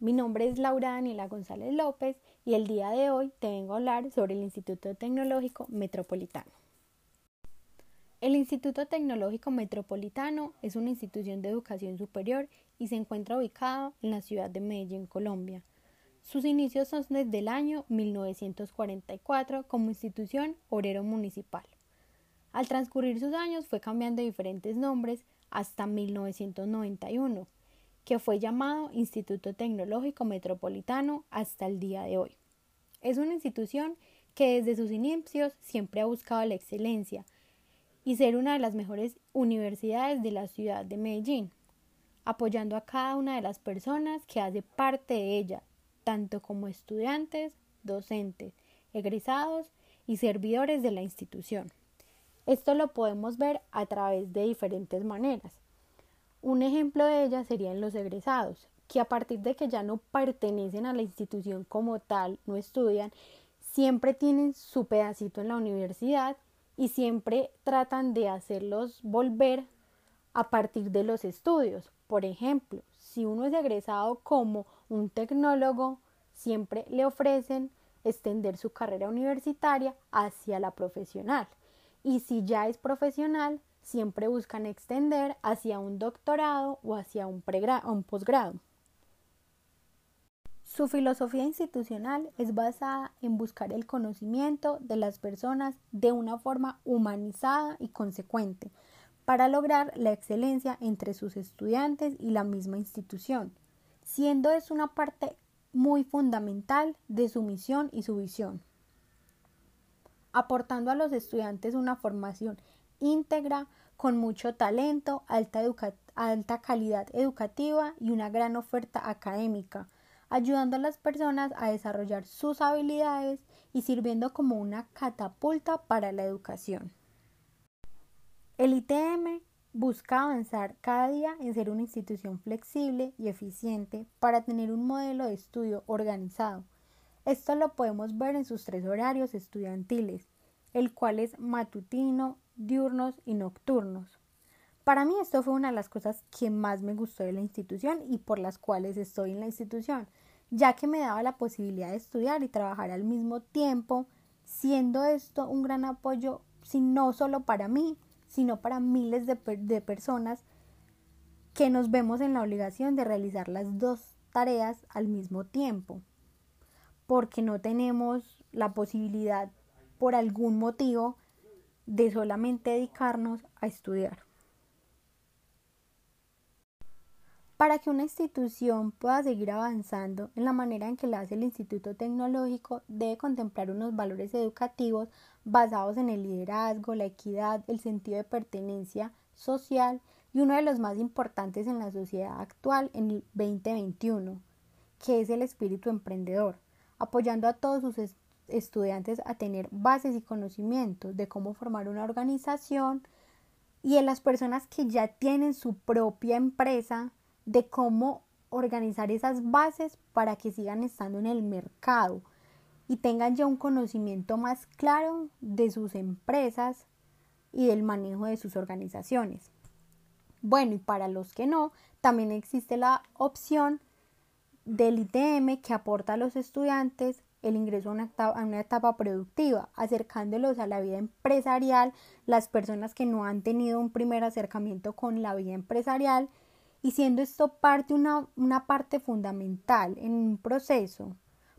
mi nombre es Laura Daniela González López y el día de hoy te vengo a hablar sobre el Instituto Tecnológico Metropolitano. El Instituto Tecnológico Metropolitano es una institución de educación superior y se encuentra ubicado en la ciudad de Medellín, Colombia. Sus inicios son desde el año 1944 como institución obrero municipal. Al transcurrir sus años fue cambiando diferentes nombres hasta 1991, que fue llamado Instituto Tecnológico Metropolitano hasta el día de hoy. Es una institución que desde sus inicios siempre ha buscado la excelencia, y ser una de las mejores universidades de la ciudad de Medellín, apoyando a cada una de las personas que hace parte de ella, tanto como estudiantes, docentes, egresados y servidores de la institución. Esto lo podemos ver a través de diferentes maneras. Un ejemplo de ellas serían los egresados, que a partir de que ya no pertenecen a la institución como tal, no estudian, siempre tienen su pedacito en la universidad y siempre tratan de hacerlos volver a partir de los estudios. Por ejemplo, si uno es egresado como un tecnólogo, siempre le ofrecen extender su carrera universitaria hacia la profesional. Y si ya es profesional, siempre buscan extender hacia un doctorado o hacia un, un posgrado. Su filosofía institucional es basada en buscar el conocimiento de las personas de una forma humanizada y consecuente para lograr la excelencia entre sus estudiantes y la misma institución, siendo es una parte muy fundamental de su misión y su visión, aportando a los estudiantes una formación íntegra con mucho talento, alta, alta calidad educativa y una gran oferta académica ayudando a las personas a desarrollar sus habilidades y sirviendo como una catapulta para la educación. El ITM busca avanzar cada día en ser una institución flexible y eficiente para tener un modelo de estudio organizado. Esto lo podemos ver en sus tres horarios estudiantiles, el cual es matutino, diurnos y nocturnos. Para mí esto fue una de las cosas que más me gustó de la institución y por las cuales estoy en la institución, ya que me daba la posibilidad de estudiar y trabajar al mismo tiempo, siendo esto un gran apoyo, si no solo para mí, sino para miles de, de personas que nos vemos en la obligación de realizar las dos tareas al mismo tiempo, porque no tenemos la posibilidad por algún motivo de solamente dedicarnos a estudiar. Para que una institución pueda seguir avanzando en la manera en que la hace el Instituto Tecnológico, debe contemplar unos valores educativos basados en el liderazgo, la equidad, el sentido de pertenencia social y uno de los más importantes en la sociedad actual en el 2021, que es el espíritu emprendedor, apoyando a todos sus estudiantes a tener bases y conocimientos de cómo formar una organización y en las personas que ya tienen su propia empresa de cómo organizar esas bases para que sigan estando en el mercado y tengan ya un conocimiento más claro de sus empresas y del manejo de sus organizaciones. Bueno, y para los que no, también existe la opción del ITM que aporta a los estudiantes el ingreso a una, etapa, a una etapa productiva, acercándolos a la vida empresarial, las personas que no han tenido un primer acercamiento con la vida empresarial y siendo esto parte una, una parte fundamental en un proceso,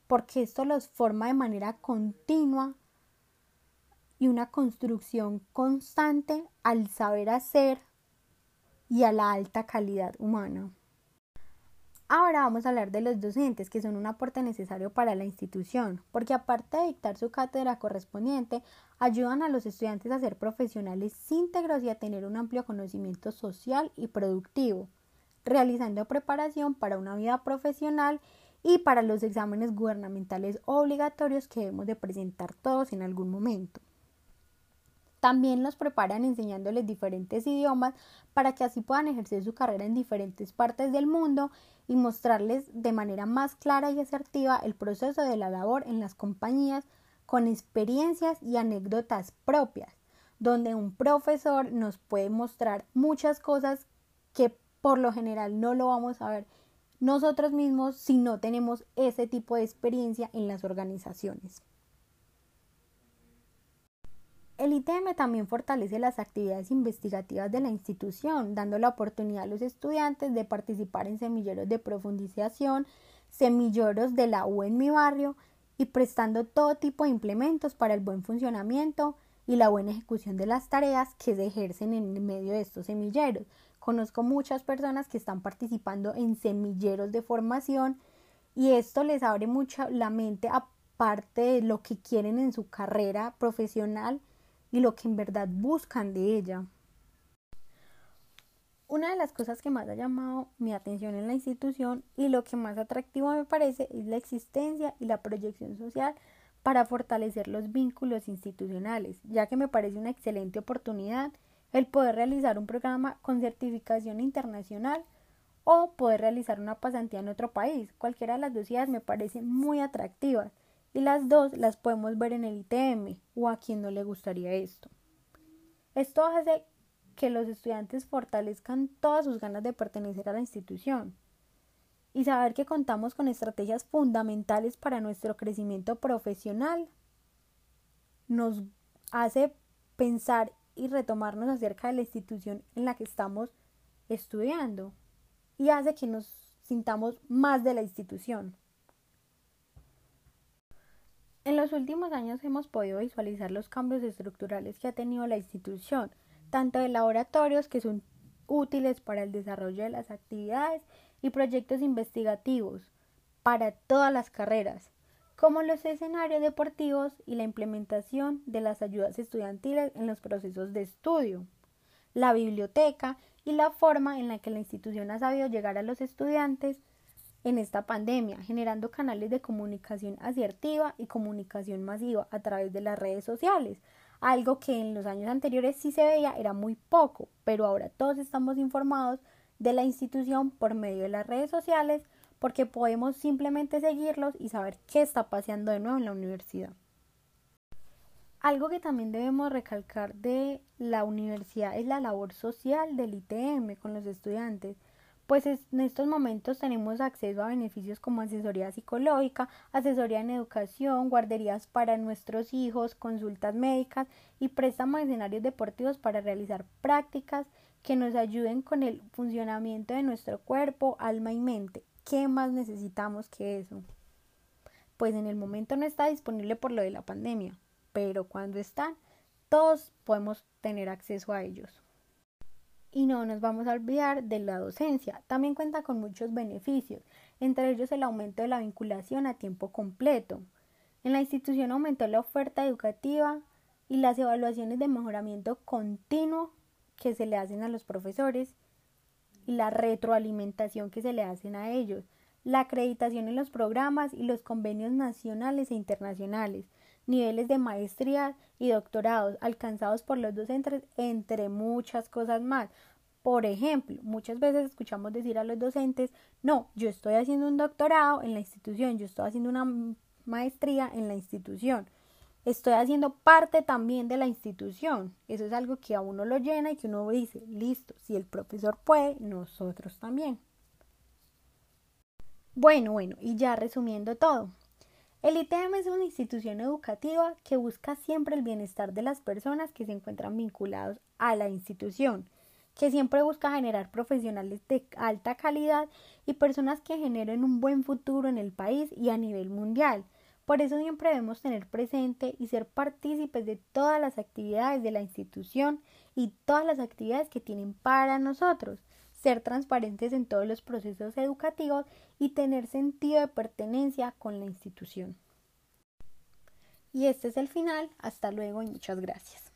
porque esto los forma de manera continua y una construcción constante al saber hacer y a la alta calidad humana. Ahora vamos a hablar de los docentes, que son un aporte necesario para la institución, porque aparte de dictar su cátedra correspondiente, ayudan a los estudiantes a ser profesionales íntegros y a tener un amplio conocimiento social y productivo realizando preparación para una vida profesional y para los exámenes gubernamentales obligatorios que debemos de presentar todos en algún momento. También los preparan enseñándoles diferentes idiomas para que así puedan ejercer su carrera en diferentes partes del mundo y mostrarles de manera más clara y asertiva el proceso de la labor en las compañías con experiencias y anécdotas propias, donde un profesor nos puede mostrar muchas cosas que por lo general no lo vamos a ver nosotros mismos si no tenemos ese tipo de experiencia en las organizaciones. El ITM también fortalece las actividades investigativas de la institución, dando la oportunidad a los estudiantes de participar en semilleros de profundización, semilleros de la U en mi barrio y prestando todo tipo de implementos para el buen funcionamiento y la buena ejecución de las tareas que se ejercen en medio de estos semilleros. Conozco muchas personas que están participando en semilleros de formación y esto les abre mucho la mente aparte de lo que quieren en su carrera profesional y lo que en verdad buscan de ella. Una de las cosas que más ha llamado mi atención en la institución y lo que más atractivo me parece es la existencia y la proyección social para fortalecer los vínculos institucionales, ya que me parece una excelente oportunidad el poder realizar un programa con certificación internacional o poder realizar una pasantía en otro país. Cualquiera de las dos ideas me parecen muy atractivas y las dos las podemos ver en el ITM o a quien no le gustaría esto. Esto hace que los estudiantes fortalezcan todas sus ganas de pertenecer a la institución y saber que contamos con estrategias fundamentales para nuestro crecimiento profesional nos hace pensar y retomarnos acerca de la institución en la que estamos estudiando y hace que nos sintamos más de la institución. En los últimos años hemos podido visualizar los cambios estructurales que ha tenido la institución, tanto de laboratorios que son útiles para el desarrollo de las actividades y proyectos investigativos para todas las carreras, como los escenarios deportivos y la implementación de las ayudas estudiantiles en los procesos de estudio, la biblioteca y la forma en la que la institución ha sabido llegar a los estudiantes en esta pandemia, generando canales de comunicación asertiva y comunicación masiva a través de las redes sociales, algo que en los años anteriores sí se veía era muy poco, pero ahora todos estamos informados de la institución por medio de las redes sociales porque podemos simplemente seguirlos y saber qué está pasando de nuevo en la universidad. Algo que también debemos recalcar de la universidad es la labor social del ITM con los estudiantes, pues en estos momentos tenemos acceso a beneficios como asesoría psicológica, asesoría en educación, guarderías para nuestros hijos, consultas médicas y préstamos de escenarios deportivos para realizar prácticas que nos ayuden con el funcionamiento de nuestro cuerpo, alma y mente. ¿Qué más necesitamos que eso? Pues en el momento no está disponible por lo de la pandemia, pero cuando están, todos podemos tener acceso a ellos. Y no nos vamos a olvidar de la docencia. También cuenta con muchos beneficios, entre ellos el aumento de la vinculación a tiempo completo. En la institución aumentó la oferta educativa y las evaluaciones de mejoramiento continuo que se le hacen a los profesores y la retroalimentación que se le hacen a ellos, la acreditación en los programas y los convenios nacionales e internacionales, niveles de maestría y doctorados alcanzados por los docentes, entre muchas cosas más. Por ejemplo, muchas veces escuchamos decir a los docentes, no, yo estoy haciendo un doctorado en la institución, yo estoy haciendo una maestría en la institución, estoy haciendo parte también de la institución. Eso es algo que a uno lo llena y que uno dice, listo, si el profesor puede, nosotros también. Bueno, bueno, y ya resumiendo todo, el ITM es una institución educativa que busca siempre el bienestar de las personas que se encuentran vinculados a la institución, que siempre busca generar profesionales de alta calidad y personas que generen un buen futuro en el país y a nivel mundial. Por eso siempre debemos tener presente y ser partícipes de todas las actividades de la institución y todas las actividades que tienen para nosotros ser transparentes en todos los procesos educativos y tener sentido de pertenencia con la institución. Y este es el final. Hasta luego y muchas gracias.